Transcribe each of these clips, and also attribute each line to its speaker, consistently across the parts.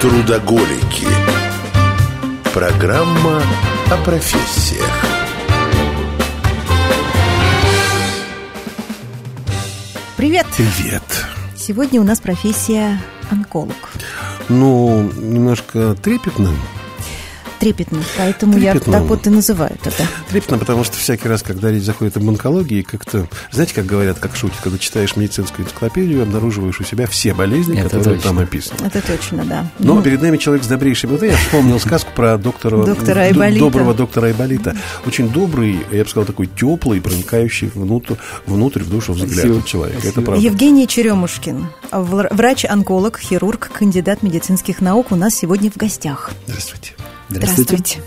Speaker 1: Трудоголики. Программа о профессиях.
Speaker 2: Привет!
Speaker 3: Привет.
Speaker 2: Сегодня у нас профессия онколог.
Speaker 3: Ну, немножко трепетно.
Speaker 2: Трепетно, поэтому
Speaker 3: Трепетно.
Speaker 2: я так вот и называю это.
Speaker 3: Трепетно, потому что всякий раз, когда речь заходит об онкологии, как-то, знаете, как говорят, как шутят, когда читаешь медицинскую энциклопедию, обнаруживаешь у себя все болезни,
Speaker 4: Это
Speaker 3: которые
Speaker 4: точно.
Speaker 3: там описаны.
Speaker 2: Это точно, да.
Speaker 3: Но
Speaker 2: Ну,
Speaker 3: перед нами человек с добрейшей бороды. Я вспомнил сказку про доктора...
Speaker 2: Доктора Айболита.
Speaker 3: Доброго доктора Айболита. Очень добрый, я бы сказал, такой теплый, проникающий внутрь, внутрь в душу взгляд
Speaker 4: Спасибо.
Speaker 3: человека. Это правда.
Speaker 2: Евгений Черемушкин, вр- врач-онколог, хирург, кандидат медицинских наук у нас сегодня в гостях.
Speaker 3: Здравствуйте.
Speaker 2: Здравствуйте.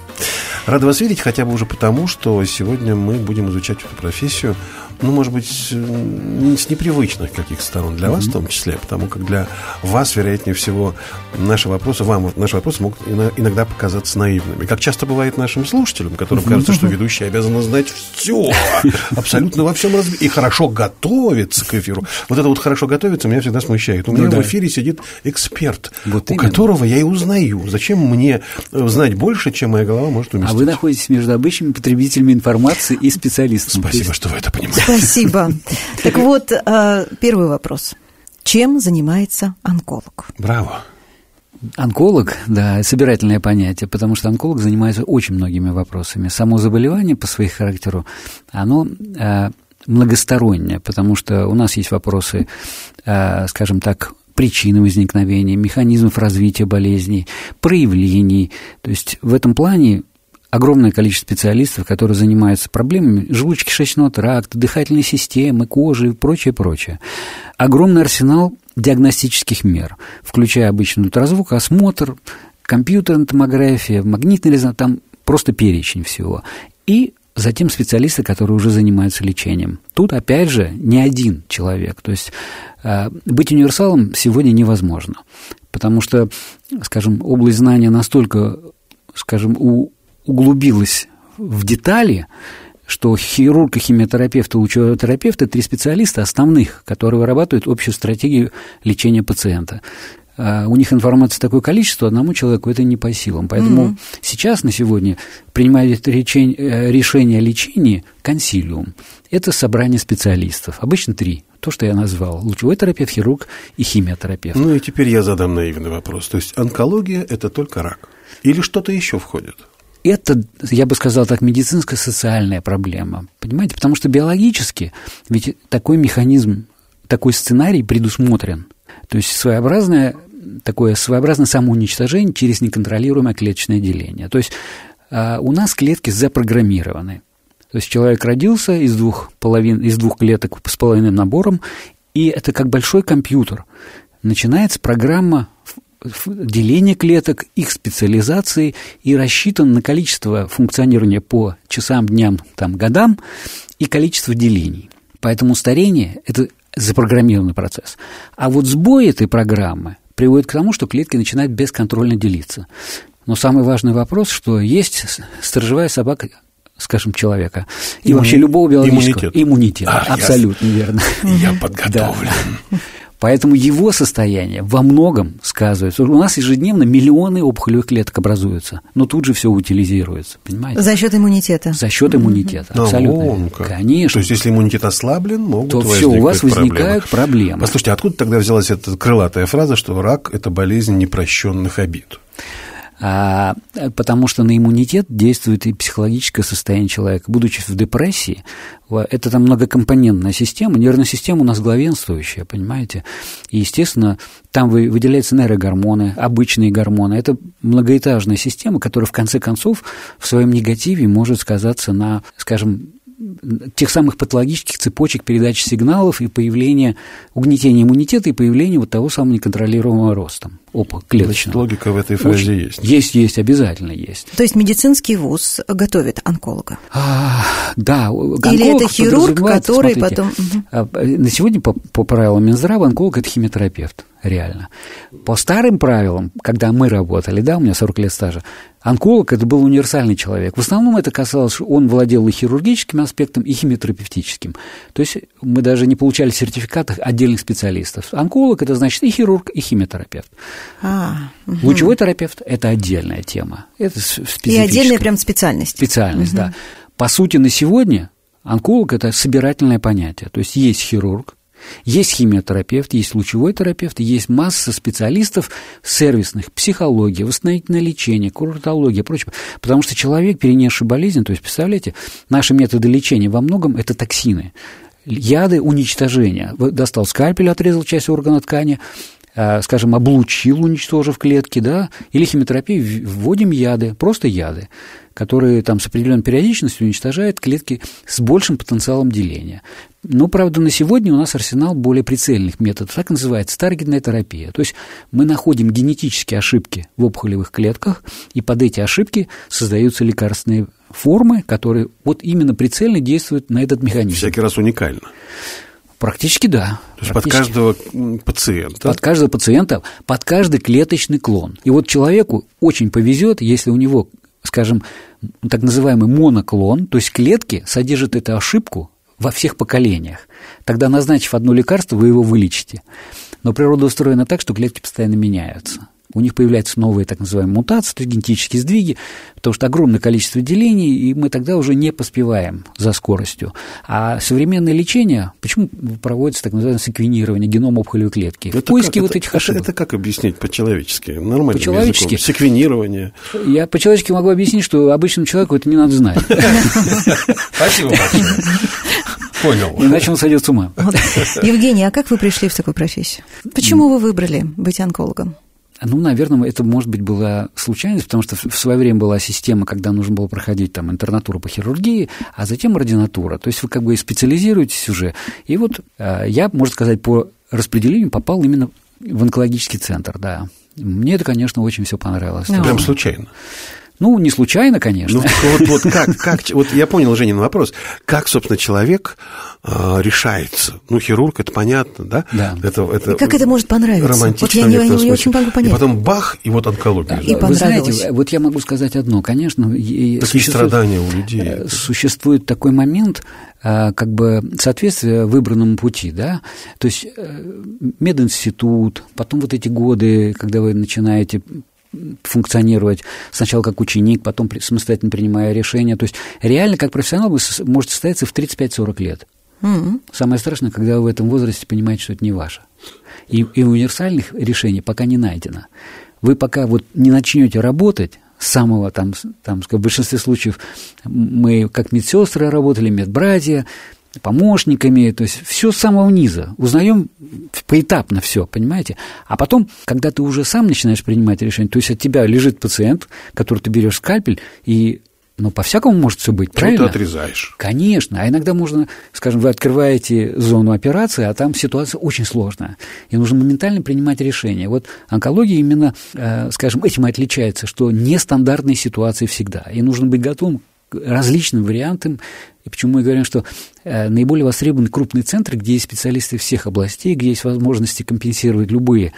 Speaker 3: Рада вас видеть, хотя бы уже потому, что сегодня мы будем изучать эту профессию, ну, может быть, с непривычных каких сторон для вас в том числе, потому как для вас, вероятнее всего, наши вопросы, вам наши вопросы могут ино- иногда показаться наивными. Как часто бывает нашим слушателям, которым кажется, что ведущий обязан знать все, абсолютно во всем разб- и хорошо готовиться к эфиру. Вот это вот хорошо готовиться меня всегда смущает. У меня
Speaker 4: Ну
Speaker 3: в эфире сидит эксперт,
Speaker 4: Вот
Speaker 3: у
Speaker 4: именно.
Speaker 3: которого я и узнаю. Зачем мне э, знать больше, чем моя голова может уместить?
Speaker 4: А вы находитесь между обычными потребителями информации и специалистами.
Speaker 3: Спасибо,
Speaker 4: есть
Speaker 3: что вы это понимаете.
Speaker 2: Спасибо. Так вот, э, первый вопрос. Чем занимается онколог?
Speaker 3: Браво.
Speaker 4: Онколог, да, собирательное понятие, потому что онколог занимается очень многими вопросами. Само заболевание по своему характеру, оно э, многостороннее, потому что у нас есть вопросы, э, скажем так, причины возникновения, механизмов развития болезней, проявлений. То есть в этом плане огромное количество специалистов, которые занимаются проблемами желудочно-кишечного тракта, дыхательной системы, кожи и прочее, прочее. Огромный арсенал диагностических мер, включая обычный ультразвук, осмотр, компьютерная томография, магнитный резонанс, там просто перечень всего. И затем специалисты, которые уже занимаются лечением. Тут, опять же, не один человек. То есть э, быть универсалом сегодня невозможно, потому что, скажем, область знания настолько, скажем, у- углубилась в детали, что хирург, и химиотерапевт и лучетерапевт – это три специалиста основных, которые вырабатывают общую стратегию лечения пациента. А У них информации такое количество, одному человеку это не по силам. Поэтому сейчас, на сегодня, принимает речень- э, решение о лечении консилиум. Это собрание специалистов. Обычно три. То, что я назвал. Лучевой терапевт, хирург и химиотерапевт.
Speaker 3: Ну и теперь я задам наивный вопрос. То есть онкология – это только рак? Или что-то еще входит?
Speaker 4: Это, я бы сказал так, медицинская социальная проблема. Понимаете? Потому что биологически ведь такой механизм, такой сценарий предусмотрен. То есть своеобразное такое своеобразное самоуничтожение через неконтролируемое клеточное деление. То есть а, у нас клетки запрограммированы. То есть человек родился из двух, половин, из двух клеток с половинным набором, и это как большой компьютер. Начинается программа деления клеток, их специализации и рассчитан на количество функционирования по часам, дням, там, годам и количество делений. Поэтому старение – это запрограммированный процесс. А вот сбой этой программы приводит к тому, что клетки начинают бесконтрольно делиться. Но самый важный вопрос, что есть сторожевая собака скажем, человека, и
Speaker 3: Иммуни-
Speaker 4: вообще любого биологического
Speaker 3: иммунитет.
Speaker 4: иммунитет.
Speaker 3: А.
Speaker 4: Абсолютно верно.
Speaker 3: Я подготовлен.
Speaker 4: Поэтому его состояние во многом сказывается. У нас ежедневно миллионы опухолевых клеток образуются, но тут же все утилизируется, понимаете?
Speaker 2: За счет иммунитета.
Speaker 4: За счет иммунитета,
Speaker 3: А,
Speaker 4: абсолютно.
Speaker 3: как.
Speaker 4: Конечно.
Speaker 3: То есть, если иммунитет ослаблен, могут
Speaker 4: То
Speaker 3: возникнуть
Speaker 4: у вас
Speaker 3: проблемы.
Speaker 4: возникают проблемы.
Speaker 3: Послушайте, а откуда тогда взялась эта крылатая фраза, что рак – это болезнь непрощенных обид?
Speaker 4: А, потому что на иммунитет действует и психологическое состояние человека. Будучи в депрессии, это там многокомпонентная система, нервная система у нас главенствующая, понимаете? И, естественно, там вы- выделяются нейрогормоны, обычные гормоны. Это многоэтажная система, которая, в конце концов, в своем негативе может сказаться на, скажем, тех самых патологических цепочек передачи сигналов и появления угнетения иммунитета и появления вот того самого неконтролируемого роста опа,
Speaker 3: Значит,
Speaker 4: клеточного.
Speaker 3: логика в этой фразе
Speaker 4: Очень-
Speaker 3: есть.
Speaker 4: Есть, есть, обязательно есть.
Speaker 2: То есть медицинский вуз готовит онколога.
Speaker 4: А, да,
Speaker 2: Или
Speaker 4: онколог
Speaker 2: это хирург, который
Speaker 4: смотрите,
Speaker 2: потом...
Speaker 4: А, На сегодня по, по правилам Минздрава онколог – это химиотерапевт, реально. По старым правилам, когда мы работали, да, у меня 40 лет стажа, онколог – это был универсальный человек. В основном это касалось, что он владел и хирургическим аспектом, и химиотерапевтическим. То есть мы даже не получали сертификатов отдельных специалистов. Онколог – это значит и хирург, и химиотерапевт.
Speaker 2: А, угу.
Speaker 4: Лучевой терапевт – это отдельная тема. Это
Speaker 2: И отдельная прям специальность.
Speaker 4: Специальность, угу. да. По сути, на сегодня онколог – это собирательное понятие. То есть есть хирург, есть химиотерапевт, есть лучевой терапевт, есть масса специалистов сервисных, психология, восстановительное лечение, курортология и прочее. Потому что человек, перенесший болезнь, то есть, представляете, наши методы лечения во многом – это токсины, яды уничтожения. Достал скальпель, отрезал часть органа ткани, скажем, облучил, уничтожив клетки, да, или химиотерапию вводим яды, просто яды которые там с определенной периодичностью уничтожают клетки с большим потенциалом деления. Но, правда, на сегодня у нас арсенал более прицельных методов, так называется таргетная терапия. То есть мы находим генетические ошибки в опухолевых клетках, и под эти ошибки создаются лекарственные формы, которые вот именно прицельно действуют на этот механизм.
Speaker 3: Всякий раз уникально.
Speaker 4: Практически да.
Speaker 3: То есть под каждого пациента?
Speaker 4: Под каждого пациента, под каждый клеточный клон. И вот человеку очень повезет, если у него скажем, так называемый моноклон, то есть клетки содержат эту ошибку во всех поколениях. Тогда, назначив одно лекарство, вы его вылечите. Но природа устроена так, что клетки постоянно меняются у них появляются новые так называемые мутации, то есть генетические сдвиги, потому что огромное количество делений, и мы тогда уже не поспеваем за скоростью. А современное лечение, почему проводится так называемое секвенирование генома опухолевой клетки?
Speaker 3: Это
Speaker 4: в поиске
Speaker 3: как,
Speaker 4: вот
Speaker 3: это,
Speaker 4: этих ошибок.
Speaker 3: Это, это как объяснить по-человечески? Нормально.
Speaker 4: По-человечески.
Speaker 3: Секвенирование.
Speaker 4: Я по-человечески могу объяснить, что обычному человеку это не надо знать.
Speaker 3: Спасибо большое. Понял.
Speaker 4: Иначе он сойдет с ума.
Speaker 2: Евгений, а как вы пришли в такую профессию? Почему вы выбрали быть онкологом?
Speaker 4: Ну, наверное, это, может быть, была случайность, потому что в свое время была система, когда нужно было проходить там интернатуру по хирургии, а затем ординатура. То есть вы как бы специализируетесь уже. И вот э, я, можно сказать, по распределению попал именно в онкологический центр, да. Мне это, конечно, очень все понравилось.
Speaker 3: Прям случайно.
Speaker 4: Ну, не случайно, конечно.
Speaker 3: Ну, вот, вот как, как, вот я понял Женин вопрос. Как, собственно, человек э, решается? Ну, хирург, это понятно, да?
Speaker 4: Да.
Speaker 3: Это, это
Speaker 2: как это может понравиться?
Speaker 3: Романтично.
Speaker 2: Вот я не, не, очень могу понять.
Speaker 3: И потом бах, и вот онкология.
Speaker 2: И
Speaker 4: Вы знаете, вот я могу сказать одно. Конечно,
Speaker 3: Такие страдания у людей.
Speaker 4: Э, существует такой момент, э, как бы соответствие выбранному пути, да, то есть э, мединститут, потом вот эти годы, когда вы начинаете функционировать сначала как ученик, потом самостоятельно принимая решения. То есть реально как профессионал вы можете состояться в 35-40 лет. Mm-hmm. Самое страшное, когда вы в этом возрасте понимаете, что это не ваше. И, и универсальных решений пока не найдено. Вы пока вот не начнете работать, самого там, там в большинстве случаев мы как медсестры работали, медбратья, помощниками, то есть все с самого низа. Узнаем поэтапно все, понимаете? А потом, когда ты уже сам начинаешь принимать решение, то есть от тебя лежит пациент, который ты берешь скальпель, и ну, по-всякому может все быть, правильно?
Speaker 3: ты отрезаешь.
Speaker 4: Конечно. А иногда можно, скажем, вы открываете зону операции, а там ситуация очень сложная. И нужно моментально принимать решение. Вот онкология именно, э, скажем, этим и отличается, что нестандартные ситуации всегда. И нужно быть готовым различным вариантам. И почему мы говорим, что э, наиболее востребованы крупные центры, где есть специалисты всех областей, где есть возможности компенсировать любые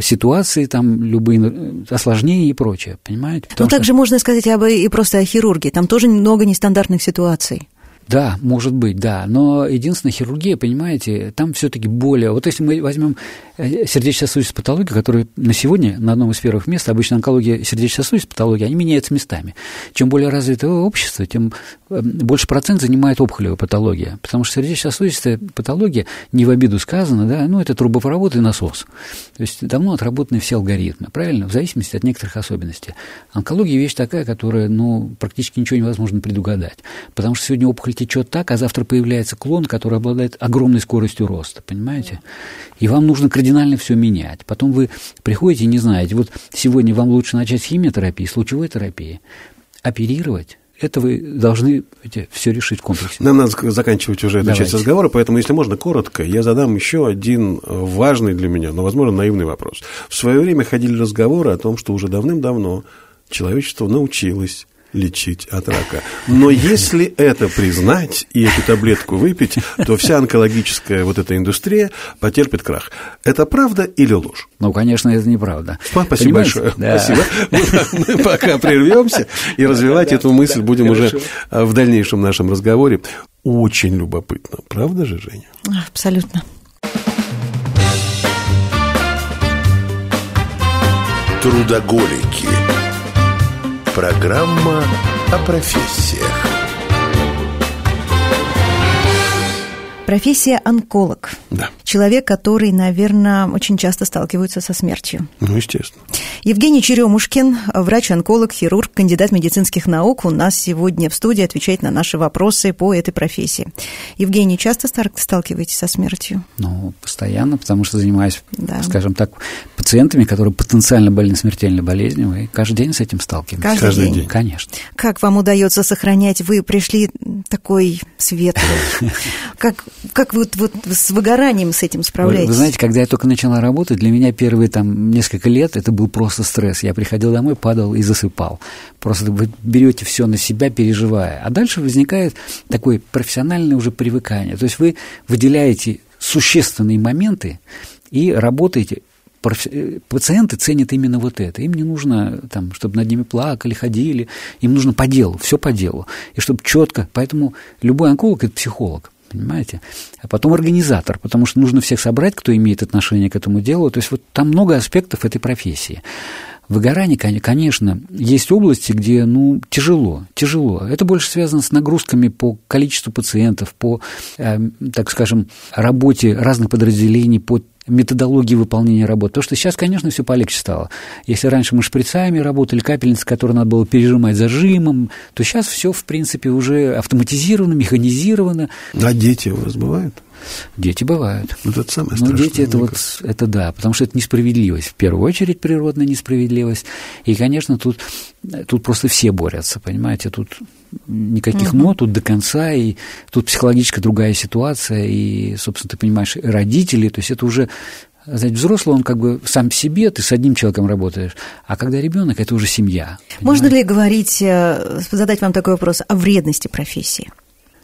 Speaker 4: ситуации, там, любые э, осложнения и прочее, понимаете?
Speaker 2: Ну, Потому ну, также можно сказать об, и просто о хирургии. Там тоже много нестандартных ситуаций.
Speaker 4: Да, может быть, да. Но единственная хирургия, понимаете, там все-таки более. Вот если мы возьмем э, сердечно-сосудистую патологию, которая на сегодня на одном из первых мест, обычно онкология сердечно-сосудистой патологии, они меняются местами. Чем более развитое общество, тем э, больше процент занимает опухолевая патология. Потому что сердечно-сосудистая патология, не в обиду сказано, да, ну, это трубопровод и насос. То есть давно отработаны все алгоритмы, правильно? В зависимости от некоторых особенностей. Онкология – вещь такая, которая, ну, практически ничего невозможно предугадать. Потому что сегодня опухоль течет так, а завтра появляется клон, который обладает огромной скоростью роста, понимаете? И вам нужно кардинально все менять. Потом вы приходите и не знаете, вот сегодня вам лучше начать с химиотерапии, с лучевой терапии, оперировать, это вы должны эти, все решить в комплексе.
Speaker 3: Нам надо заканчивать уже эту Давайте. часть разговора, поэтому, если можно, коротко, я задам еще один важный для меня, но, возможно, наивный вопрос. В свое время ходили разговоры о том, что уже давным-давно человечество научилось лечить от рака. Но если это признать и эту таблетку выпить, то вся онкологическая вот эта индустрия потерпит крах. Это правда или ложь?
Speaker 4: Ну, конечно, это неправда.
Speaker 3: Спасибо Понимаете? большое. Да. Спасибо. Мы, мы пока прервемся и развивать эту мысль будем уже в дальнейшем нашем разговоре. Очень любопытно. Правда же, Женя?
Speaker 1: Трудоголики. Программа о профессиях.
Speaker 2: Профессия онколог.
Speaker 3: Да.
Speaker 2: Человек, который, наверное, очень часто сталкивается со смертью.
Speaker 3: Ну, естественно.
Speaker 2: Евгений Черемушкин, врач-онколог, хирург, кандидат медицинских наук, у нас сегодня в студии отвечает на наши вопросы по этой профессии. Евгений, часто сталкиваетесь со смертью?
Speaker 4: Ну, постоянно, потому что занимаюсь,
Speaker 2: Да.
Speaker 4: скажем так, пациентами, которые потенциально больны смертельной болезнью, и каждый день с этим сталкиваемся.
Speaker 2: Каждый
Speaker 3: Каждый
Speaker 2: день.
Speaker 3: день.
Speaker 4: Конечно.
Speaker 2: Как вам удается сохранять? Вы пришли такой светлый. Как, как вы вот, вот с выгоранием с этим
Speaker 4: Вы,
Speaker 2: справляетесь?
Speaker 4: вы знаете, когда я только начала работать, для меня первые там несколько лет это был просто стресс. Я приходил домой, падал и засыпал. Просто вы берете все на себя, переживая. А дальше возникает такое профессиональное уже привыкание. То есть вы выделяете существенные моменты и работаете э, Пациенты ценят именно вот это. Им не нужно, там, чтобы над ними плакали, ходили. Им нужно по делу, все по делу. И чтобы четко. Поэтому любой онколог – это психолог. Понимаете? А потом организатор, потому что нужно всех собрать, кто имеет отношение к этому делу. То есть вот там много аспектов этой профессии. Выгорание, кон- конечно, есть области, где, ну, тяжело, тяжело. Это больше связано с нагрузками по количеству пациентов, по, э, так скажем, работе разных подразделений, по методологии выполнения работы. То, что сейчас, конечно, все полегче стало. Если раньше мы шприцами работали, капельницы, которые надо было пережимать зажимом, то сейчас все, в принципе, уже автоматизировано, механизировано.
Speaker 3: А дети у вас бывают?
Speaker 4: Дети бывают.
Speaker 3: Вот это самое
Speaker 4: Ну,
Speaker 3: страшное.
Speaker 4: дети это вот, это да, потому что это несправедливость. В первую очередь природная несправедливость. И, конечно, тут, тут просто все борются, понимаете, тут никаких «но», тут до конца, и тут психологически другая ситуация, и, собственно, ты понимаешь, родители, то есть это уже знаете, взрослый, он как бы сам себе, ты с одним человеком работаешь, а когда ребенок, это уже семья.
Speaker 2: Можно
Speaker 4: понимаете?
Speaker 2: ли говорить, э, задать вам такой вопрос о вредности профессии?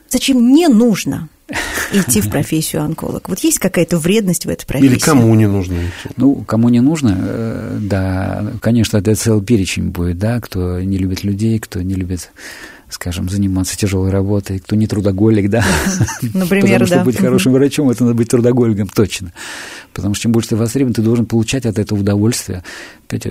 Speaker 2: Зачем не нужно идти в профессию онколог? Вот есть какая-то вредность в этой профессии?
Speaker 3: Или кому не нужно идти?
Speaker 4: Ну, кому не нужно, э, да, конечно, это целый перечень будет, да, кто не любит людей, кто не любит скажем, заниматься тяжелой работой, кто не трудоголик, да.
Speaker 2: Например,
Speaker 4: Потому что
Speaker 2: да.
Speaker 4: быть хорошим врачом, это надо быть трудоголиком, точно. Потому что чем больше ты востребован, ты должен получать от этого удовольствие.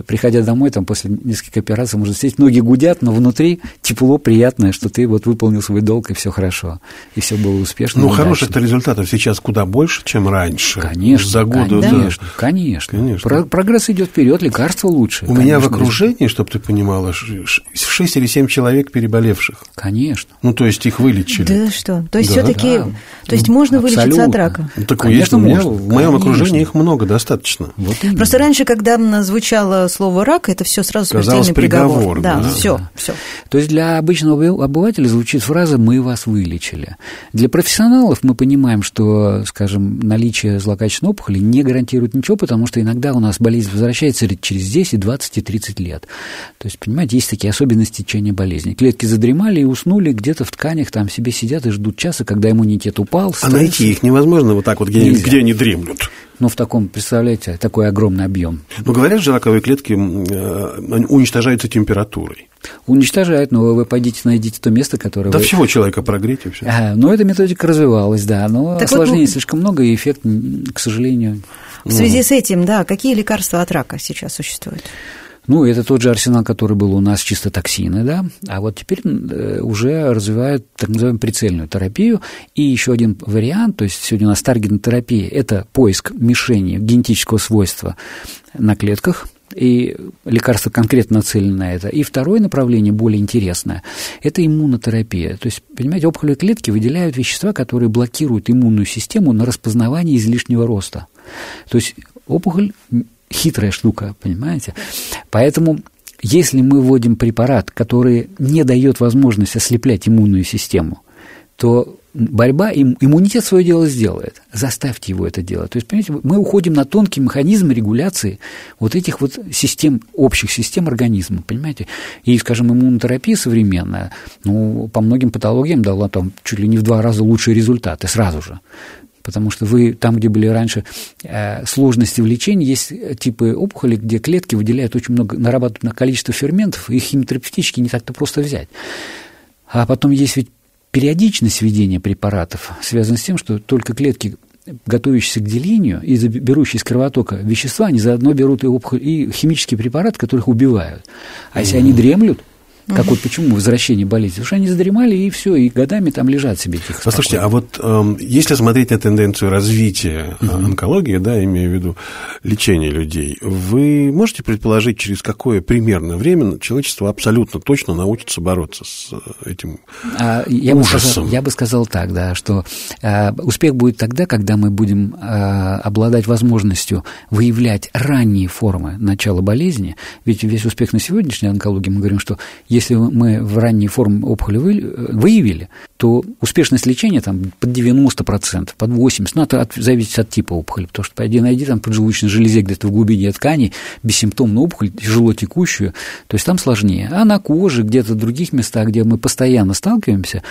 Speaker 4: Приходя домой, там, после нескольких операций, может сесть, ноги гудят, но внутри тепло, приятное, что ты вот выполнил свой долг, и все хорошо, и все было успешно.
Speaker 3: Ну, хороших-то результатов сейчас куда больше, чем раньше.
Speaker 4: Конечно,
Speaker 3: За годы.
Speaker 4: конечно,
Speaker 3: да.
Speaker 4: конечно,
Speaker 3: Конечно.
Speaker 4: Про- прогресс идет вперед, лекарства лучше.
Speaker 3: У меня в
Speaker 4: конечно,
Speaker 3: окружении, чтобы ты понимала, 6 или 7 человек переболевших.
Speaker 4: Конечно.
Speaker 3: Ну, то есть их вылечили.
Speaker 2: Да что? То есть
Speaker 3: Да,
Speaker 2: все-таки,
Speaker 4: да.
Speaker 2: то есть можно вылечиться от
Speaker 4: Абсолютно.
Speaker 2: рака?
Speaker 3: Ну, так
Speaker 4: Конечно,
Speaker 3: есть у меня,
Speaker 4: можно.
Speaker 3: в моем
Speaker 4: Конечно.
Speaker 3: Окружении их много, достаточно.
Speaker 4: Вот именно.
Speaker 2: Просто раньше, когда звучало слово рак, это все сразу
Speaker 3: Казалось,
Speaker 2: смертельный приговор.
Speaker 3: приговор,
Speaker 2: Да,
Speaker 3: да.
Speaker 2: все,
Speaker 4: Да.
Speaker 2: все.
Speaker 4: То есть для обычного обы- обывателя звучит фраза «мы вас вылечили». Для профессионалов мы понимаем, что, скажем, наличие злокачественной опухоли не гарантирует ничего, потому что иногда у нас болезнь возвращается через 10, 20 и 30 лет. То есть, понимаете, есть такие особенности течения болезни. Клетки задремали и уснули где-то в тканях, там себе сидят и ждут часа, когда иммунитет упал.
Speaker 3: А
Speaker 4: стресс.
Speaker 3: найти их невозможно вот так вот, где,
Speaker 4: Нельзя.
Speaker 3: где они дремлют.
Speaker 4: Ну, в таком, представляете, такой огромный объем.
Speaker 3: Но говорят же, раковые клетки э, уничтожаются температурой.
Speaker 4: Уничтожает, но вы пойдите, найдите то место, которое
Speaker 3: Да
Speaker 4: вы...
Speaker 3: всего человека прогреть и все.
Speaker 4: А, ну, эта методика развивалась, да, но
Speaker 2: Так вот,
Speaker 4: осложнений
Speaker 2: ну-
Speaker 4: слишком много, и эффект, к сожалению...
Speaker 2: В связи с этим, да, какие лекарства от рака сейчас существуют?
Speaker 4: Ну, это тот же арсенал, который был у нас, чисто токсины, да, а вот теперь э, уже развивают так называемую прицельную терапию, и еще один вариант, то есть сегодня у нас таргетная это поиск мишени генетического свойства на клетках, и лекарство конкретно нацелено на это. И второе направление, более интересное, это иммунотерапия. То есть, понимаете, опухолевые клетки выделяют вещества, которые блокируют иммунную систему на распознавание излишнего роста. То есть опухоль хитрая штука, понимаете? Поэтому если мы вводим препарат, который не дает возможность ослеплять иммунную систему, то борьба, им, иммунитет свое дело сделает. Заставьте его это делать. То есть, понимаете, мы уходим на тонкий механизм регуляции вот этих вот систем, общих систем организма, понимаете? И, скажем, иммунотерапия современная, ну, по многим патологиям дала там чуть ли не в два раза лучшие результаты сразу же. Потому что вы там, где были раньше э, сложности в лечении, есть типы опухоли, где клетки выделяют очень много, нарабатывают на количество ферментов, и их химиотерапевтически не так-то просто взять. А потом есть ведь периодичность введения препаратов, связана с тем, что только клетки готовящиеся к делению и берущие из кровотока вещества, они заодно берут и, опухоль, и химические препараты, которых убивают. А если они дремлют, как вот почему возвращение болезни? Потому что они задремали, и все, и годами там лежат себе тихо.
Speaker 3: Послушайте, а вот э, если смотреть на тенденцию развития угу. онкологии, да, имея в виду лечение людей, вы можете предположить, через какое примерно время человечество абсолютно точно научится бороться с э, этим а,
Speaker 4: я ужасом? Бы сказал, я бы сказал так, да, что э, успех будет тогда, когда мы будем э, обладать возможностью выявлять ранние формы начала болезни, ведь весь успех на сегодняшней онкологии, мы говорим, что если мы в ранней форме опухоли выявили, то успешность лечения там под 90%, под 80%, ну, это от, зависит от типа опухоли, потому что пойди найди там поджелудочной железе где-то в глубине тканей бессимптомную опухоль, тяжело текущую, то есть там сложнее. А на коже, где-то в других местах, где мы постоянно сталкиваемся,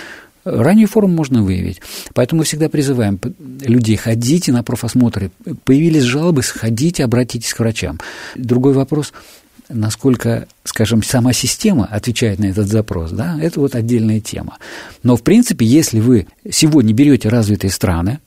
Speaker 4: Раннюю форму можно выявить. Поэтому мы всегда призываем людей, ходите на профосмотры. Появились жалобы, сходите, обратитесь к врачам. Другой вопрос – насколько, скажем, сама система отвечает на этот запрос, да, это вот отдельная тема. Но, в принципе, если вы сегодня берете развитые страны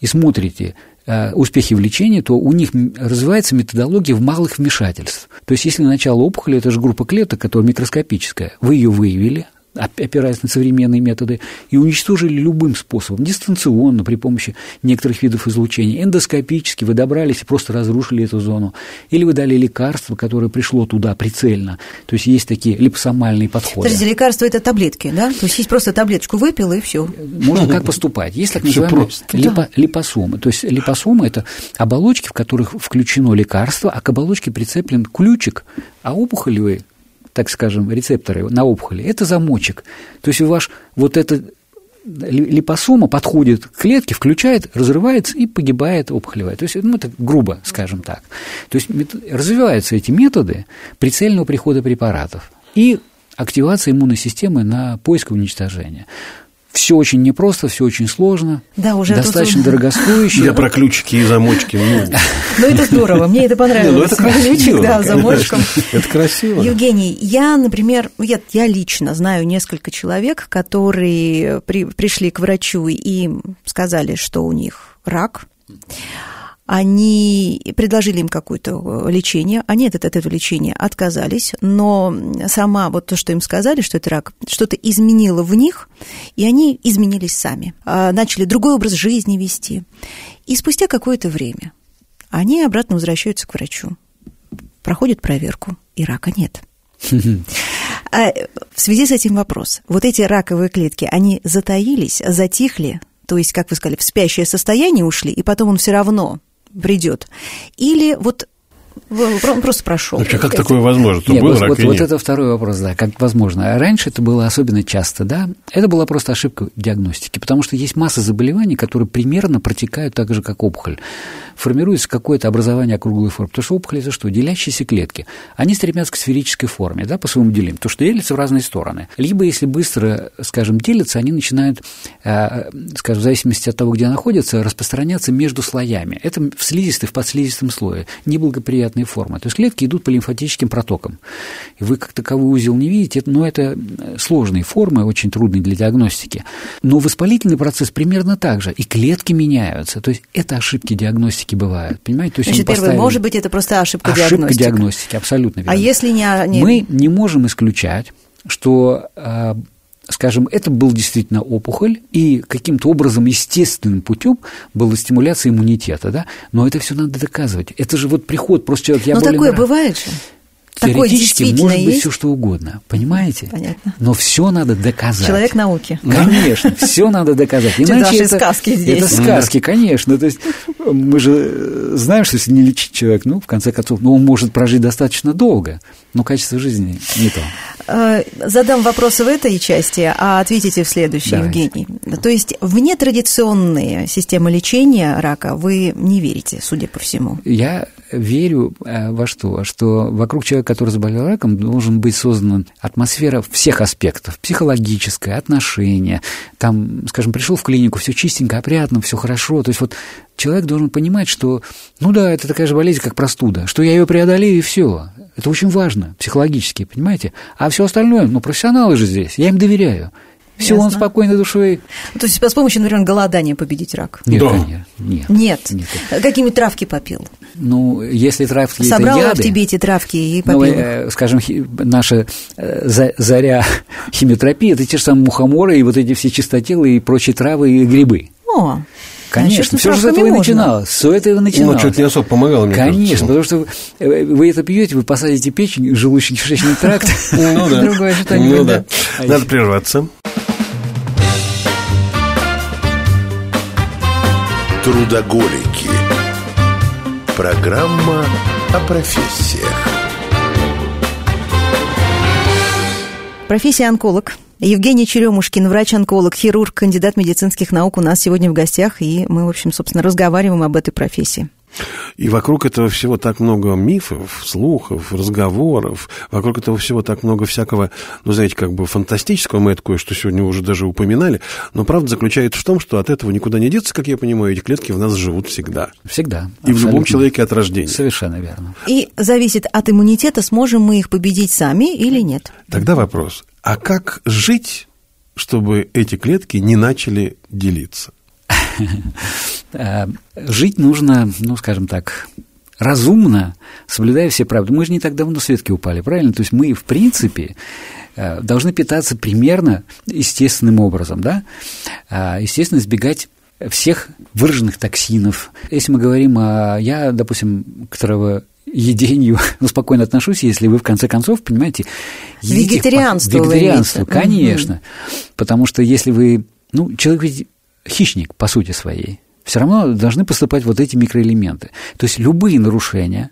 Speaker 4: и смотрите э, успехи в лечении, то у них развивается методология в малых вмешательств. То есть, если начало опухоли, это же группа клеток, которая микроскопическая, вы ее выявили, опираясь на современные методы, и уничтожили любым способом, дистанционно, при помощи некоторых видов излучения, эндоскопически вы добрались и просто разрушили эту зону, или вы дали лекарство, которое пришло туда прицельно, то есть есть такие липосомальные подходы.
Speaker 2: Подождите, лекарство – это таблетки, да? То есть есть просто таблеточку выпил, и все.
Speaker 4: Можно как поступать? Есть так называемые липо, липосомы, то есть липосомы – это оболочки, в которых включено лекарство, а к оболочке прицеплен ключик, а опухолевые так скажем, рецепторы на опухоли, это замочек. То есть ваш вот эта липосома подходит к клетке, включает, разрывается и погибает опухолевая. То есть, ну, это грубо, скажем так. То есть развиваются эти методы прицельного прихода препаратов и активация иммунной системы на поиск и уничтожение. Все очень непросто, все очень сложно, да, уже достаточно тут... дорогостоящее.
Speaker 3: Я про ключики и замочки. Ну,
Speaker 2: ну это здорово, мне это понравилось. Ну,
Speaker 3: это красиво, Ключик,
Speaker 2: да, замочком.
Speaker 3: Это красиво.
Speaker 2: Евгений, я, например, я, я лично знаю несколько человек, которые при, пришли к врачу и сказали, что у них рак они предложили им какое-то э, лечение, они от этого лечения отказались, но сама вот то, что им сказали, что это рак, что-то изменило в них, и они изменились сами, а, начали другой образ жизни вести. И спустя какое-то время они обратно возвращаются к врачу, проходят проверку, и рака нет. А в связи с этим вопрос. Вот эти раковые клетки, они затаились, затихли, то есть, как вы сказали, в спящее состояние ушли, и потом он все равно придет. Или вот Просто прошел.
Speaker 3: Вообще, как такое возможно?
Speaker 4: Нет, был, вот, вот, вот это второй вопрос, да, как возможно. А раньше это было особенно часто, да, это была просто ошибка диагностики, потому что есть масса заболеваний, которые примерно протекают так же, как опухоль. Формируется какое-то образование округлой формы, потому что опухоль – это что? Делящиеся клетки. Они стремятся к сферической форме, да, по своему делим, то, что делятся в разные стороны. Либо, если быстро, скажем, делятся, они начинают, э, скажем, в зависимости от того, где находятся, распространяться между слоями. Это в слизистой, в подслизистом слое. Неблагоприятные разные формы. То есть клетки идут по лимфатическим протокам. И вы как таковой узел не видите, но это сложные формы, очень трудные для диагностики. Но воспалительный процесс примерно так же. И клетки меняются. То есть это ошибки диагностики бывают. Понимаете? То есть
Speaker 2: Значит, первое, может быть, это просто ошибка, ошибка диагностики.
Speaker 4: Ошибка диагностики, абсолютно верно.
Speaker 2: А если не... не...
Speaker 4: Мы не можем исключать, что а, скажем, это был действительно опухоль, и каким-то образом естественным путем была стимуляция иммунитета, да, но это все надо доказывать. Это же вот приход, просто человек, я
Speaker 2: Но болен... такое бывает же.
Speaker 4: Теоретически может есть? быть все что угодно, понимаете?
Speaker 2: Понятно.
Speaker 4: Но все надо доказать.
Speaker 2: Человек науки.
Speaker 4: Конечно, все надо доказать.
Speaker 2: Иначе это сказки здесь.
Speaker 4: Это сказки, конечно. То есть мы же знаем, что если не лечить человека, ну, в конце концов, ну, он может прожить достаточно долго, но качество жизни не то.
Speaker 2: Э, задам вопросы в этой части, а ответите в следующей, Давайте. Евгений. То есть в нетрадиционные системы лечения рака вы не верите, судя по всему?
Speaker 4: Я верю э, во что? Что вокруг человека, который заболел раком, должен быть создана атмосфера всех аспектов. Психологическое, отношение. Там, скажем, пришел в клинику, все чистенько, опрятно, все хорошо. То есть вот человек должен понимать, что, ну да, это такая же болезнь, как простуда, что я ее преодолею, и все. Это очень важно, психологически, понимаете? А все остальное, ну, профессионалы же здесь, я им доверяю. Все, он спокойной душой.
Speaker 2: То есть с помощью, например, голодания победить рак?
Speaker 4: Нет,
Speaker 3: Да.
Speaker 4: конечно, нет.
Speaker 2: Нет.
Speaker 4: Нет.
Speaker 2: Какие-нибудь травки попил?
Speaker 4: Ну, если травки
Speaker 2: Собрал
Speaker 4: это яды,
Speaker 2: в тебе эти травки и
Speaker 4: ну,
Speaker 2: попил их?
Speaker 4: э, скажем, хи- наша э, за- заря химиотерапии, это те же самые мухоморы и вот эти все чистотелы и прочие травы и грибы.
Speaker 2: О,
Speaker 4: Конечно, все же с этого и начиналось. Все это и
Speaker 3: Ну,
Speaker 4: начиналось.
Speaker 3: что-то не особо помогало, мне
Speaker 4: Конечно,
Speaker 3: кажется.
Speaker 4: потому что вы это пьете, вы посадите печень, желудочно-кишечный тракт.
Speaker 3: Ну да.
Speaker 2: Другое что-нибудь,
Speaker 3: Ну
Speaker 2: да.
Speaker 3: Надо прерваться.
Speaker 1: Трудоголики. Программа о профессиях.
Speaker 2: Профессия онколог. Евгений Черемушкин, врач-онколог, хирург, кандидат медицинских наук у нас сегодня в гостях, и мы, в общем, собственно, разговариваем об этой профессии.
Speaker 3: И вокруг этого всего так много мифов, слухов, разговоров. Вокруг этого всего так много всякого, ну, знаете, как бы фантастического. Мы это кое-что сегодня уже даже упоминали. Но правда заключается в том, что от этого никуда не деться, как я понимаю. Эти клетки в нас живут всегда.
Speaker 4: Всегда.
Speaker 3: И в любом
Speaker 4: абсолютно.
Speaker 3: человеке от рождения.
Speaker 4: Совершенно верно.
Speaker 2: И зависит от иммунитета, сможем мы их победить сами или нет.
Speaker 3: Тогда вопрос. А как жить, чтобы эти клетки не начали делиться?
Speaker 4: Э, Жить нужно, ну, скажем так, разумно, соблюдая все правила. Мы же не так давно с ветки упали, правильно? То есть мы, в принципе, э, должны питаться примерно естественным образом, да? А, Естественно, избегать всех выраженных токсинов. Если мы говорим о... Я, допустим, к травоедению ну, спокойно отношусь, если вы, в конце концов, понимаете... едите в по-
Speaker 2: Вегетарианство
Speaker 4: Вегетарианство, конечно. Потому что если вы... Ну, человек ведь хищник, по сути своей. Все равно должны поступать вот эти микроэлементы. То есть любые нарушения,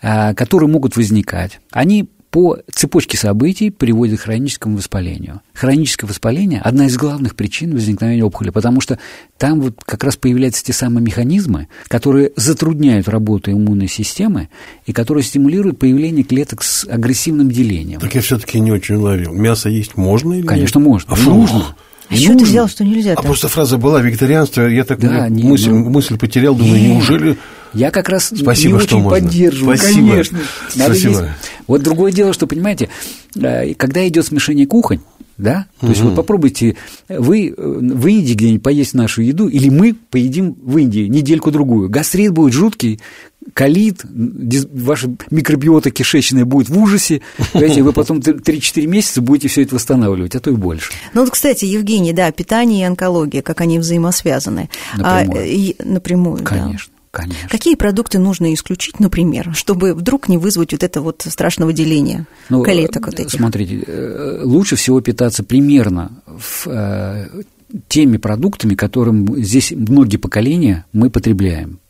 Speaker 4: а, которые могут возникать, они по цепочке событий приводят к хроническому воспалению. Хроническое воспаление – одна из главных причин возникновения опухоли, потому что там вот как раз появляются те самые механизмы, которые затрудняют работу иммунной системы и которые стимулируют появление клеток с агрессивным делением.
Speaker 3: Так я все-таки не очень уловил. Мясо есть можно или нет?
Speaker 4: Конечно, можно.
Speaker 3: А
Speaker 4: И
Speaker 3: фу.
Speaker 2: А что ты взял, что нельзя?
Speaker 3: А просто фраза была вегетарианство, я так
Speaker 4: Да, не,
Speaker 3: мысль,
Speaker 4: ну-
Speaker 3: мысль потерял, думаю,
Speaker 4: Не.
Speaker 3: неужели...
Speaker 4: Я как раз
Speaker 3: Спасибо,
Speaker 4: не
Speaker 3: что
Speaker 4: очень
Speaker 3: можно.
Speaker 4: поддерживаю,
Speaker 3: Спасибо.
Speaker 4: конечно. Надо
Speaker 3: Спасибо.
Speaker 4: есть. Вот другое дело, что, понимаете, э, когда идет смешение кухонь, да, то есть вот попробуйте вы э, в Индии где-нибудь поесть нашу еду, или мы поедим в Индии недельку-другую. Гастрит будет жуткий, колит, дис- ваша микробиота кишечная будет в ужасе, понимаете, вы потом 3-4 месяца будете все это восстанавливать, а то и больше.
Speaker 2: Ну вот, кстати, Евгений, да, питание и онкология, как они взаимосвязаны.
Speaker 4: Напрямую.
Speaker 2: А, и- напрямую, да.
Speaker 4: Конечно, конечно.
Speaker 2: Какие продукты нужно исключить, например, чтобы вдруг не вызвать вот это вот страшного деления
Speaker 4: Ну,
Speaker 2: клеток вот
Speaker 4: э,
Speaker 2: этих?
Speaker 4: Смотрите, э, лучше всего питаться примерно в, э, теми продуктами, которым здесь многие поколения мы потребляем.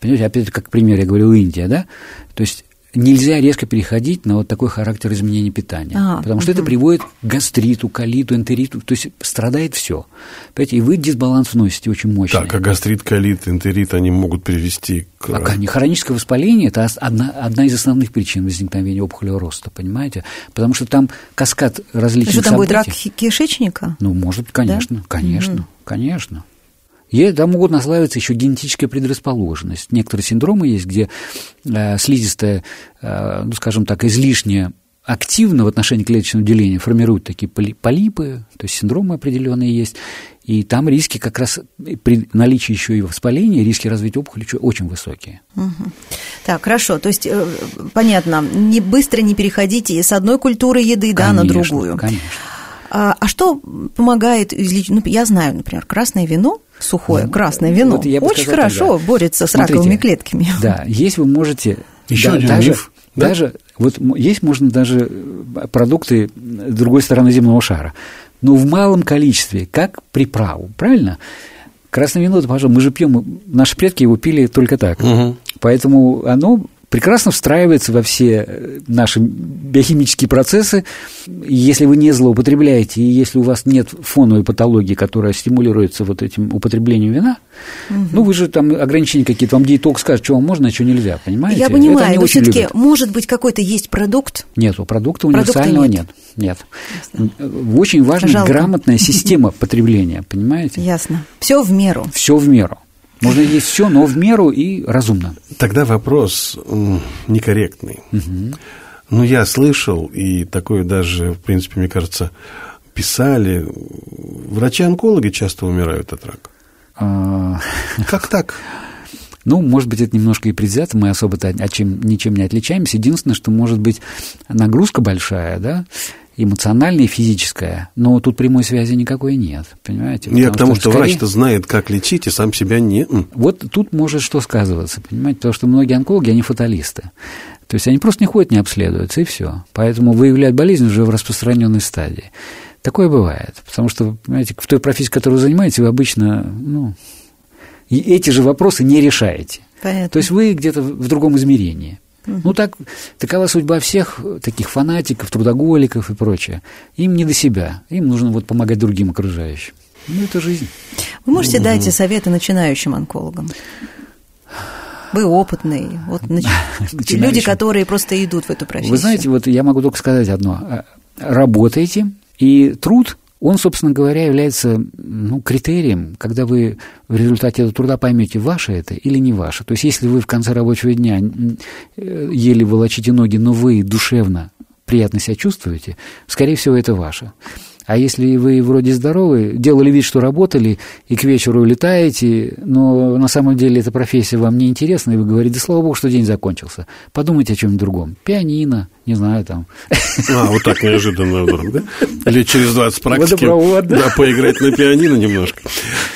Speaker 4: Понимаете, опять как пример, я говорил, Индия, да? То есть нельзя резко переходить на вот такой характер изменения питания,
Speaker 2: А,
Speaker 4: потому что это приводит к гастриту, колиту, энтериту, то есть страдает все. Понимаете, и вы дисбаланс вносите очень мощный.
Speaker 3: Так, а гастрит, колит, энтерит, они могут привести к...
Speaker 4: А хроническое воспаление – это одна, одна из основных причин возникновения опухолевого роста, понимаете? Потому что там каскад различных
Speaker 2: Что там будет рак
Speaker 4: событий.
Speaker 2: кишечника?
Speaker 4: Ну, может быть, конечно,
Speaker 2: Да?
Speaker 4: конечно,
Speaker 2: Мгм.
Speaker 4: конечно. И там могут наслаиваться еще генетическая предрасположенность. Некоторые синдромы есть, где э, слизистая, э, ну, скажем так, излишне активно в отношении клеточного деления формируют такие поли- полипы, то есть синдромы определенные есть, и там риски как раз при наличии еще и воспаления, риски развития опухоли очень высокие.
Speaker 2: Мгм. Так, хорошо. То есть, э, понятно, не быстро не переходите с одной культуры еды да, на
Speaker 4: Конечно,
Speaker 2: другую.
Speaker 4: Конечно.
Speaker 2: А, а что помогает излечить? Ну, я знаю, например, красное вино, сухое красное вино,
Speaker 4: вот
Speaker 2: очень
Speaker 4: сказал
Speaker 2: хорошо
Speaker 4: так, да.
Speaker 2: борется с
Speaker 4: Смотрите,
Speaker 2: раковыми клетками.
Speaker 4: Да, есть вы можете...
Speaker 3: Еще
Speaker 4: да,
Speaker 3: один
Speaker 4: даже,
Speaker 3: миф, да?
Speaker 4: Даже, вот есть можно даже э, продукты с другой стороны земного шара, но в малом количестве, как приправу, правильно? Красное вино, это, пожалуйста, мы же пьем, наши предки его пили только так.
Speaker 3: Мгм.
Speaker 4: Поэтому оно прекрасно встраивается во все э, наши биохимические процессы. Если вы не злоупотребляете, и если у вас нет фоновой патологии, которая стимулируется вот этим употреблением вина, ну, вы же там ограничения какие-то, вам диетолог скажет, что вам можно, а что нельзя, понимаете?
Speaker 2: Я понимаю, но все-таки,
Speaker 4: любят.
Speaker 2: может быть, какой-то есть продукт,
Speaker 4: Нету продукта
Speaker 2: Продукта
Speaker 4: универсального
Speaker 2: нет.
Speaker 4: нет. Нет. Очень важна
Speaker 2: Жалко.
Speaker 4: грамотная система потребления, понимаете?
Speaker 2: ясно. Все в меру.
Speaker 4: Все в меру. Можно есть все, но в меру и разумно.
Speaker 3: Тогда вопрос некорректный. Ну, я слышал, и такое даже, в принципе, мне кажется, писали, врачи-онкологи часто умирают от рака.
Speaker 4: А,
Speaker 3: Как так?
Speaker 4: Ну, может быть, это немножко и предвзято, мы особо-то от чем, ничем не отличаемся. Единственное, что может быть нагрузка большая, да, эмоциональная и физическая, но тут прямой связи никакой нет, понимаете?
Speaker 3: Я к тому, что
Speaker 4: скорее-
Speaker 3: врач-то знает, как лечить, и сам себя не...
Speaker 4: Вот тут может что сказываться, понимаете, потому что многие онкологи, они фаталисты. То есть они просто не ходят, не обследуются, и все. Поэтому выявляют болезнь уже в распространенной стадии. Такое бывает, потому что, понимаете, в той профессии, которой вы занимаетесь, вы обычно, ну, и эти же вопросы не решаете.
Speaker 2: Понятно.
Speaker 4: То есть вы где-то в другом измерении. Ну, так, такова судьба всех таких фанатиков, трудоголиков и прочее. Им не до себя, им нужно вот помогать другим окружающим. Ну, это жизнь.
Speaker 2: Вы можете дать советы начинающим онкологам? Вы опытный, вот нач- люди, которые просто идут в эту профессию.
Speaker 4: Вы знаете, вот я могу только сказать одно. Работайте, и труд, он, собственно говоря, является ну, критерием, когда вы в результате этого труда поймете, ваше это или не ваше. То есть, если вы в конце рабочего дня э, еле волочите ноги, но вы душевно приятно себя чувствуете, скорее всего, это ваше. А если вы вроде здоровы, делали вид, что работали, и к вечеру улетаете, но на самом деле эта профессия вам не интересна, и вы говорите, да слава богу, что день закончился. Подумайте о чем-нибудь другом. Пианино, не знаю, там.
Speaker 3: А, вот так неожиданно вдруг, да? Лет через 20 практики.
Speaker 4: Водопровод, да.
Speaker 3: Да, поиграть на пианино немножко.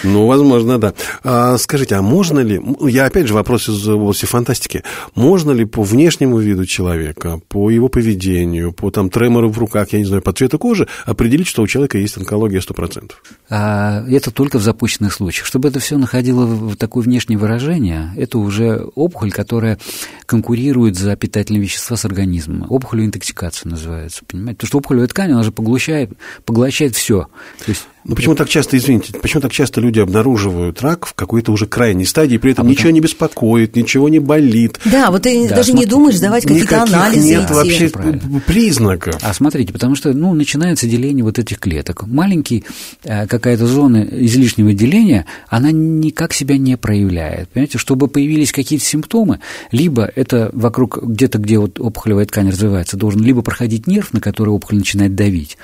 Speaker 3: Ну, возможно, да. А, скажите, а можно ли, я опять же вопрос из области фантастики, можно ли по внешнему виду человека, по его поведению, по там тремору в руках, я не знаю, по цвету кожи, определить, что у человека есть онкология 100%?
Speaker 4: А это только в запущенных случаях. Чтобы это все находило в такое внешнее выражение, это уже опухоль, которая конкурирует за питательные вещества с организмом. Опухоль интоксикация называется, понимаете? Потому что опухолевая ткань, она же поглощает, поглощает все. То есть
Speaker 3: Ну, почему так часто, извините, почему так часто люди обнаруживают рак в какой-то уже крайней стадии, при этом
Speaker 4: А
Speaker 3: ничего не беспокоит, ничего не болит,
Speaker 2: Да, вот ты
Speaker 4: Да,
Speaker 2: даже не
Speaker 4: смотри,
Speaker 2: думаешь сдавать какие-то анализы.
Speaker 3: нет
Speaker 2: идти.
Speaker 3: вообще
Speaker 4: Правильно.
Speaker 3: признаков.
Speaker 4: А смотрите, потому что ну, начинается деление вот этих клеток. Маленький э, какая-то зона излишнего деления, она никак себя не проявляет. Понимаете, чтобы появились какие-то симптомы, либо это вокруг, где-то, где вот опухолевая ткань развивается, должен либо проходить нерв, на который опухоль начинает давить,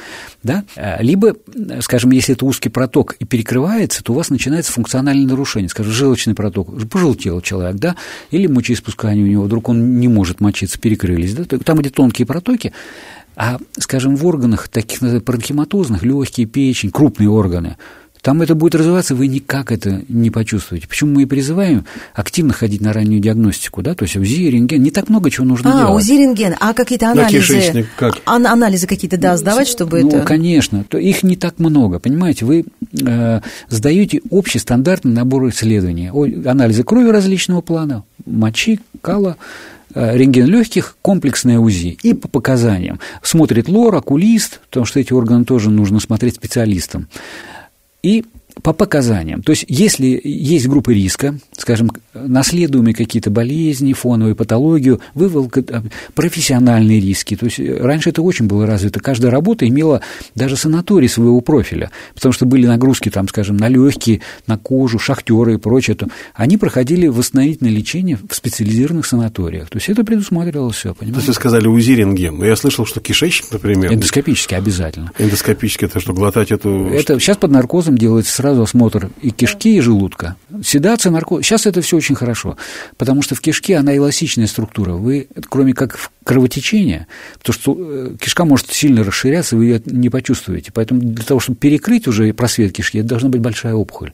Speaker 4: да, э, либо, скажем, если это узкий проток и перекрывается, то у вас начинается функциональное нарушение, скажем, желчный проток, пожелтел человек, да, или мочеиспускание у него, вдруг он не может мочиться, перекрылись, да, там, где тонкие протоки, а, скажем, в органах таких паранхематозных, легкие, печень, крупные органы, там это будет развиваться, вы никак это не почувствуете. Почему мы и призываем активно ходить на раннюю диагностику, да, то есть УЗИ, рентген, не так много чего нужно
Speaker 2: А,
Speaker 4: делать.
Speaker 2: УЗИ рентген, а какие-то
Speaker 3: На
Speaker 2: анализы?
Speaker 3: как?
Speaker 2: Ан- анализы какие-то, да, сдавать, чтобы
Speaker 4: ну,
Speaker 2: это...
Speaker 4: конечно, то их не так много, понимаете, вы э, сдаете общий стандартный набор исследований, анализы крови различного плана, мочи, кала, э, рентген легких, комплексное УЗИ и по показаниям. Смотрит лор, окулист, потому что эти органы тоже нужно смотреть специалистам. И по показаниям. То есть, если есть группы риска, скажем, наследуемые какие-то болезни, фоновые патологию, вывалка, э, профессиональные риски. То есть, э, раньше это очень было развито. Каждая работа имела даже санаторий своего профиля, потому что были нагрузки, там, скажем, на легкие, на кожу, шахтеры и прочее. То они проходили восстановительное лечение в специализированных санаториях. То есть, это предусматривалось все,
Speaker 3: То есть
Speaker 4: понимаете?
Speaker 3: вы сказали УЗИ рентген. Но я слышал, что кишечник, например,
Speaker 4: Эндоскопически обязательно.
Speaker 3: эндоскопически, это что, глотать эту...
Speaker 4: Это сейчас под наркозом делается сразу осмотр и кишки, и желудка. Седация, наркоз. Сейчас это все очень хорошо, потому что в кишке она эластичная структура. Вы, кроме как в кровотечения, потому что э, кишка может сильно расширяться, вы ее не почувствуете. Поэтому для того, чтобы перекрыть уже просвет кишки, это должна быть большая опухоль.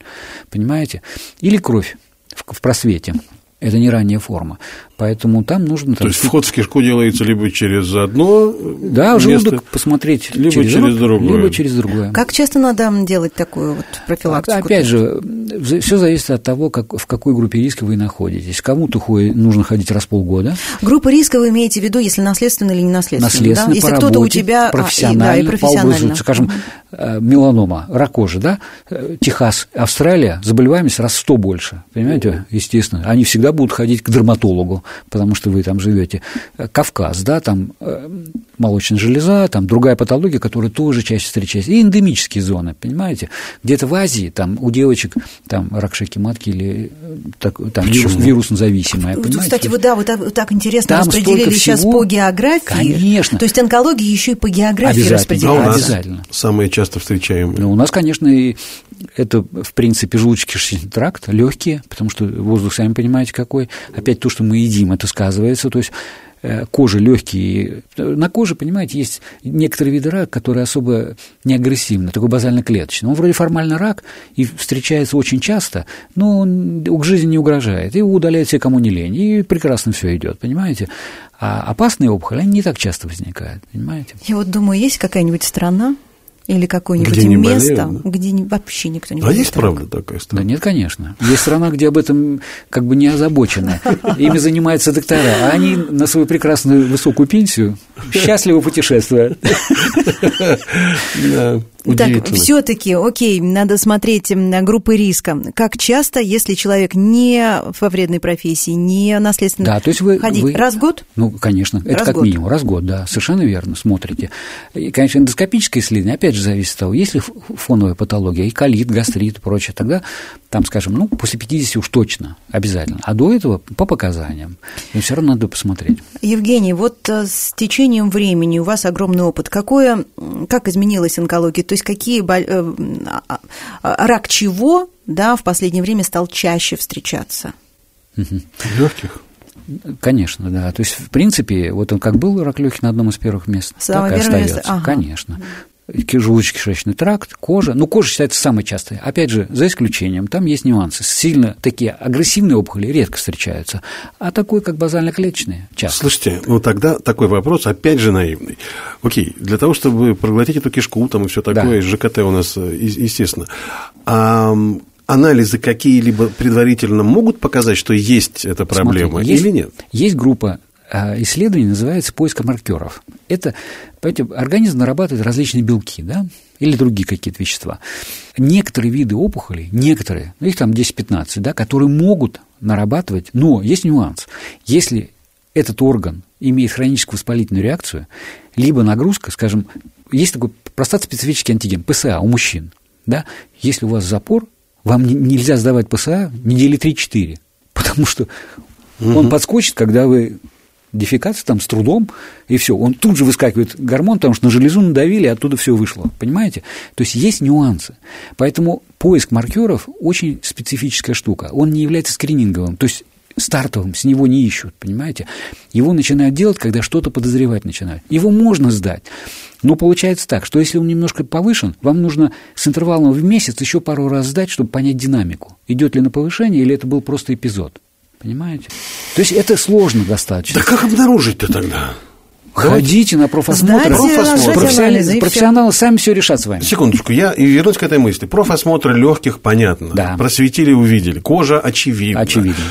Speaker 4: Понимаете? Или кровь в просвете. Это не ранняя форма. Поэтому там нужно...
Speaker 3: То
Speaker 4: там,
Speaker 3: есть вход в кишку делается либо через одно
Speaker 4: да,
Speaker 3: место,
Speaker 4: желудок посмотреть
Speaker 3: либо
Speaker 4: через,
Speaker 3: через
Speaker 4: рот,
Speaker 3: другое.
Speaker 4: либо через другое.
Speaker 2: Как часто надо делать такую вот профилактику?
Speaker 4: Опять же, все зависит от того, как, в какой группе риска вы находитесь. Кому-то нужно ходить раз в полгода,
Speaker 2: Группа риска вы имеете в виду, если наследственно или не наследственно?
Speaker 4: наследственно,
Speaker 2: да? Если
Speaker 4: по
Speaker 2: кто-то у тебя... а, и-
Speaker 4: профессионально,
Speaker 2: да, и
Speaker 4: по
Speaker 2: профессионально.
Speaker 4: образу, скажем, э, меланома, рак кожи, да, э, Техас, Австралия, заболеваемость раз в 100 больше, понимаете, естественно. Они всегда будут ходить к дерматологу, потому что вы там живете. Кавказ, да, там э, молочная железа, там другая патология, которая тоже чаще встречается. И эндемические зоны, понимаете? Где-то в Азии там у девочек там рак шейки матки или э, так, там вирус, вирусно зависимая.
Speaker 2: Понимаете? Кстати, вот да, вот так, вот так интересно там распределили сейчас по географии.
Speaker 4: Конечно.
Speaker 2: То есть онкология еще и по географии распределяется.
Speaker 3: Да, Обязательно. Самые часто встречаемые.
Speaker 4: Ну, у нас, конечно, и это, в принципе, желудочно-кишечный тракт, легкие, потому что воздух, сами понимаете, какой. Опять то, что мы едим, это сказывается. То есть Э, кожи легкие. На коже, понимаете, есть некоторые виды рака, которые особо не агрессивны, такой базально-клеточный. Он вроде формально рак и встречается очень часто, но он к жизни не угрожает. И удаляет все, кому не лень, и прекрасно все идет, понимаете? А опасные опухоли, они не так часто возникают, понимаете?
Speaker 2: Я вот думаю, есть какая-нибудь страна, или какое-нибудь где место, болеют, где вообще никто не
Speaker 3: А есть правда такая страна?
Speaker 4: Да нет, конечно. Есть страна, где об этом как бы не озабочено. Ими занимаются доктора, а они на свою прекрасную высокую пенсию счастливо путешествуют.
Speaker 2: Так, все-таки, окей, надо смотреть на группы риска. Как часто, если человек не во вредной профессии, не наследственно
Speaker 4: да, то есть вы,
Speaker 2: ходить?
Speaker 4: Вы,
Speaker 2: раз в год?
Speaker 4: Ну, конечно, это раз как год. минимум, раз в год, да, совершенно верно, смотрите. И, конечно, эндоскопическое исследование, опять же, зависит от того, есть ли фоновая патология, и колит, гастрит и прочее, тогда там, скажем, ну, после 50 уж точно, обязательно. А до этого по показаниям. И все равно надо посмотреть.
Speaker 2: Евгений, вот э, с течением времени у вас огромный опыт. Какое, как изменилась онкология? То есть какие э, а, а, рак чего да, в последнее время стал чаще встречаться?
Speaker 3: Легких.
Speaker 4: Конечно, да. То есть, в принципе, вот он как был рак легких на одном из первых мест, Самое так и остается. Место. Ага. Конечно желудочно-кишечный тракт, кожа. Ну, кожа считается самой частой. Опять же, за исключением, там есть нюансы. Сильно такие агрессивные опухоли редко встречаются, а такой, как базально-клеточные, часто.
Speaker 3: Слушайте, ну тогда такой вопрос, опять же, наивный. Окей, для того, чтобы проглотить эту кишку там и все такое, да. ЖКТ у нас, э, естественно. А анализы какие-либо предварительно могут показать, что есть эта проблема Смотрите,
Speaker 4: есть,
Speaker 3: или нет?
Speaker 4: Есть группа исследование называется поиск маркеров. Это, понимаете, организм нарабатывает различные белки, да, или другие какие-то вещества. Некоторые виды опухолей, некоторые, ну, их там 10-15, да, которые могут нарабатывать, но есть нюанс. Если этот орган имеет хроническую воспалительную реакцию, либо нагрузка, скажем, есть такой простат-специфический антиген, ПСА у мужчин, да, если у вас запор, вам нельзя сдавать ПСА недели 3-4, потому что угу. он подскочит, когда вы дефекация там с трудом, и все. Он тут же выскакивает гормон, потому что на железу надавили, и оттуда все вышло. Понимаете? То есть есть нюансы. Поэтому поиск маркеров очень специфическая штука. Он не является скрининговым. То есть стартовым, с него не ищут, понимаете? Его начинают делать, когда что-то подозревать начинают. Его можно сдать. Но получается так, что если он немножко повышен, вам нужно с интервалом в месяц еще пару раз сдать, чтобы понять динамику. Идет ли на повышение или это был просто эпизод. Понимаете? То есть это сложно достаточно.
Speaker 3: Да как обнаружить-то тогда?
Speaker 4: Ходите на профосмотр. профосмотр. Профессионалы, профессионалы сами все решат с вами.
Speaker 3: Секундочку, я и вернусь к этой мысли. Профосмотр легких, понятно. Да. Просветили, увидели. Кожа очевидно.
Speaker 4: Очевидно.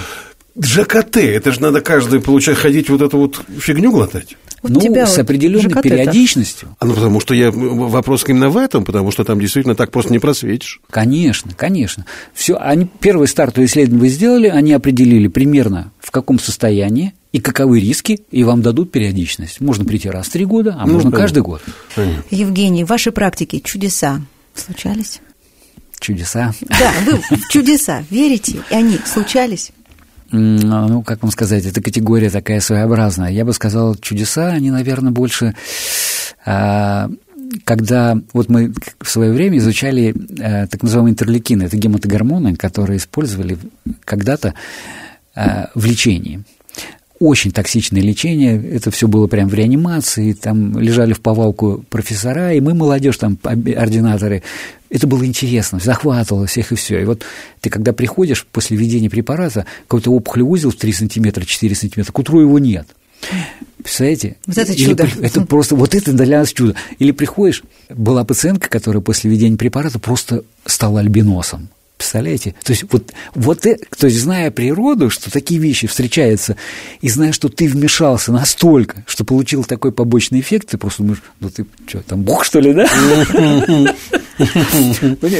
Speaker 3: ЖКТ, это же надо каждый, получать ходить вот эту вот фигню глотать.
Speaker 4: Вот ну, тебя с определенной вот периодичностью.
Speaker 3: А ну, потому что я вопрос именно в этом, потому что там действительно так просто не просветишь.
Speaker 4: Конечно, конечно. Все, они первый стартовый исследование вы сделали, они определили примерно в каком состоянии и каковы риски, и вам дадут периодичность. Можно прийти раз в три года, а ну, можно понятно. каждый год.
Speaker 2: Понятно. Евгений, в вашей практике чудеса случались?
Speaker 4: Чудеса?
Speaker 2: Да, вы в чудеса верите, и они случались?
Speaker 4: Ну, как вам сказать, эта категория такая своеобразная. Я бы сказал, чудеса, они, наверное, больше а, когда вот мы в свое время изучали э, так называемые интерлейкины, это гематогормоны, которые использовали когда-то э, в лечении очень токсичное лечение, это все было прям в реанимации, там лежали в повалку профессора, и мы, молодежь, там, ординаторы, это было интересно, захватывало всех и все. И вот ты, когда приходишь после введения препарата, какой-то опухолевый узел в 3 сантиметра, 4 сантиметра, к утру его нет. Представляете?
Speaker 2: Вот это чудо.
Speaker 4: Или, это просто, вот это для нас чудо. Или приходишь, была пациентка, которая после введения препарата просто стала альбиносом. Представляете? То есть, вот, вот это, то есть, зная природу, что такие вещи встречаются, и зная, что ты вмешался настолько, что получил такой побочный эффект, ты просто думаешь, ну ты что, там бог, что ли, да?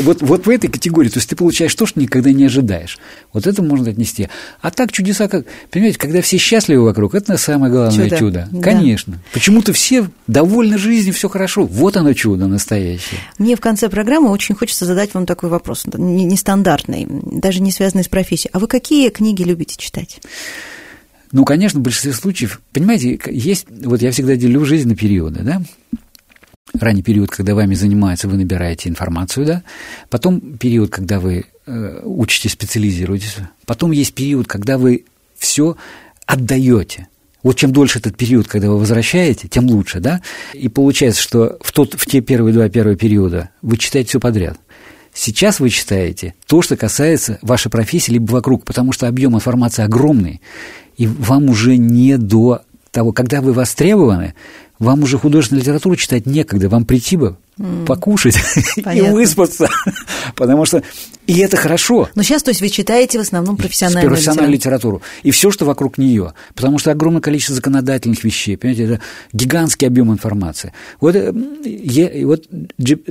Speaker 4: Вот, вот в этой категории, то есть ты получаешь то, что никогда не ожидаешь. Вот это можно отнести. А так чудеса, как, понимаете, когда все счастливы вокруг, это самое главное чудо. чудо. Конечно. Почему-то все довольны жизнью, все хорошо. Вот оно чудо настоящее.
Speaker 2: Мне в конце программы очень хочется задать вам такой вопрос, нестандартный, даже не связанный с профессией. А вы какие книги любите читать?
Speaker 4: Ну, конечно, в большинстве случаев, понимаете, есть, вот я всегда делю жизнь на периоды, да, ранний период, когда вами занимается, вы набираете информацию, да, потом период, когда вы э, учитесь, специализируетесь, потом есть период, когда вы все отдаете. Вот чем дольше этот период, когда вы возвращаете, тем лучше, да? И получается, что в, тот, в те первые два первых периода вы читаете все подряд. Сейчас вы читаете то, что касается вашей профессии, либо вокруг, потому что объем информации огромный, и вам уже не до того, когда вы востребованы, вам уже художественную литературу читать некогда, вам прийти бы mm. покушать и выспаться, потому что и это хорошо.
Speaker 2: Но сейчас, то есть, вы читаете в основном профессиональную,
Speaker 4: профессиональную литературу. И все, что вокруг нее. Потому что огромное количество законодательных вещей. Понимаете, это гигантский объем информации. Вот, э, я, вот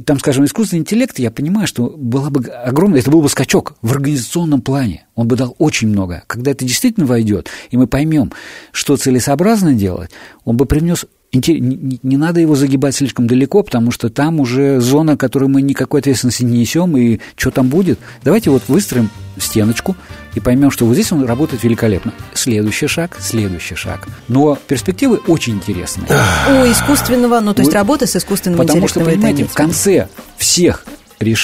Speaker 4: там, скажем, искусственный интеллект, я понимаю, что было бы огромное, это был бы скачок в организационном плане. Он бы дал очень много. Когда это действительно войдет, и мы поймем, что целесообразно делать, он бы принес не надо его загибать слишком далеко, потому что там уже зона, которой мы никакой ответственности не несем, и что там будет. Давайте вот выстроим стеночку и поймем, что вот здесь он работает великолепно. Следующий шаг, следующий шаг. Но перспективы очень интересные.
Speaker 2: У искусственного, ну то есть работа с искусственным
Speaker 4: Потому что, понимаете, в конце всех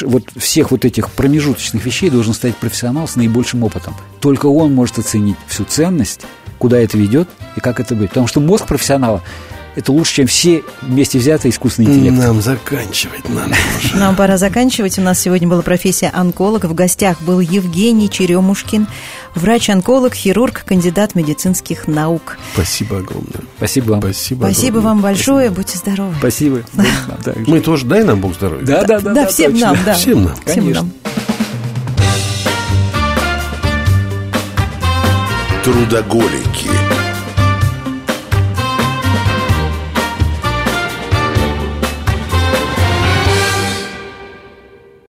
Speaker 4: вот всех вот этих промежуточных вещей должен стоять профессионал с наибольшим опытом. Только он может оценить всю ценность, куда это ведет и как это будет. Потому что мозг профессионала это лучше, чем все вместе взятые искусственные интеллект.
Speaker 3: Нам заканчивать надо уже.
Speaker 2: Нам пора заканчивать. У нас сегодня была профессия онколог. В гостях был Евгений Черемушкин, врач-онколог, хирург, кандидат медицинских наук.
Speaker 3: Спасибо огромное.
Speaker 4: Спасибо вам.
Speaker 2: Спасибо, Спасибо вам большое. Спасибо. Будьте здоровы.
Speaker 4: Спасибо.
Speaker 3: Мы тоже, дай нам Бог здоровья.
Speaker 4: Да, да, да.
Speaker 2: Да, всем нам, да.
Speaker 3: Всем нам.
Speaker 4: Конечно.
Speaker 1: Трудоголики.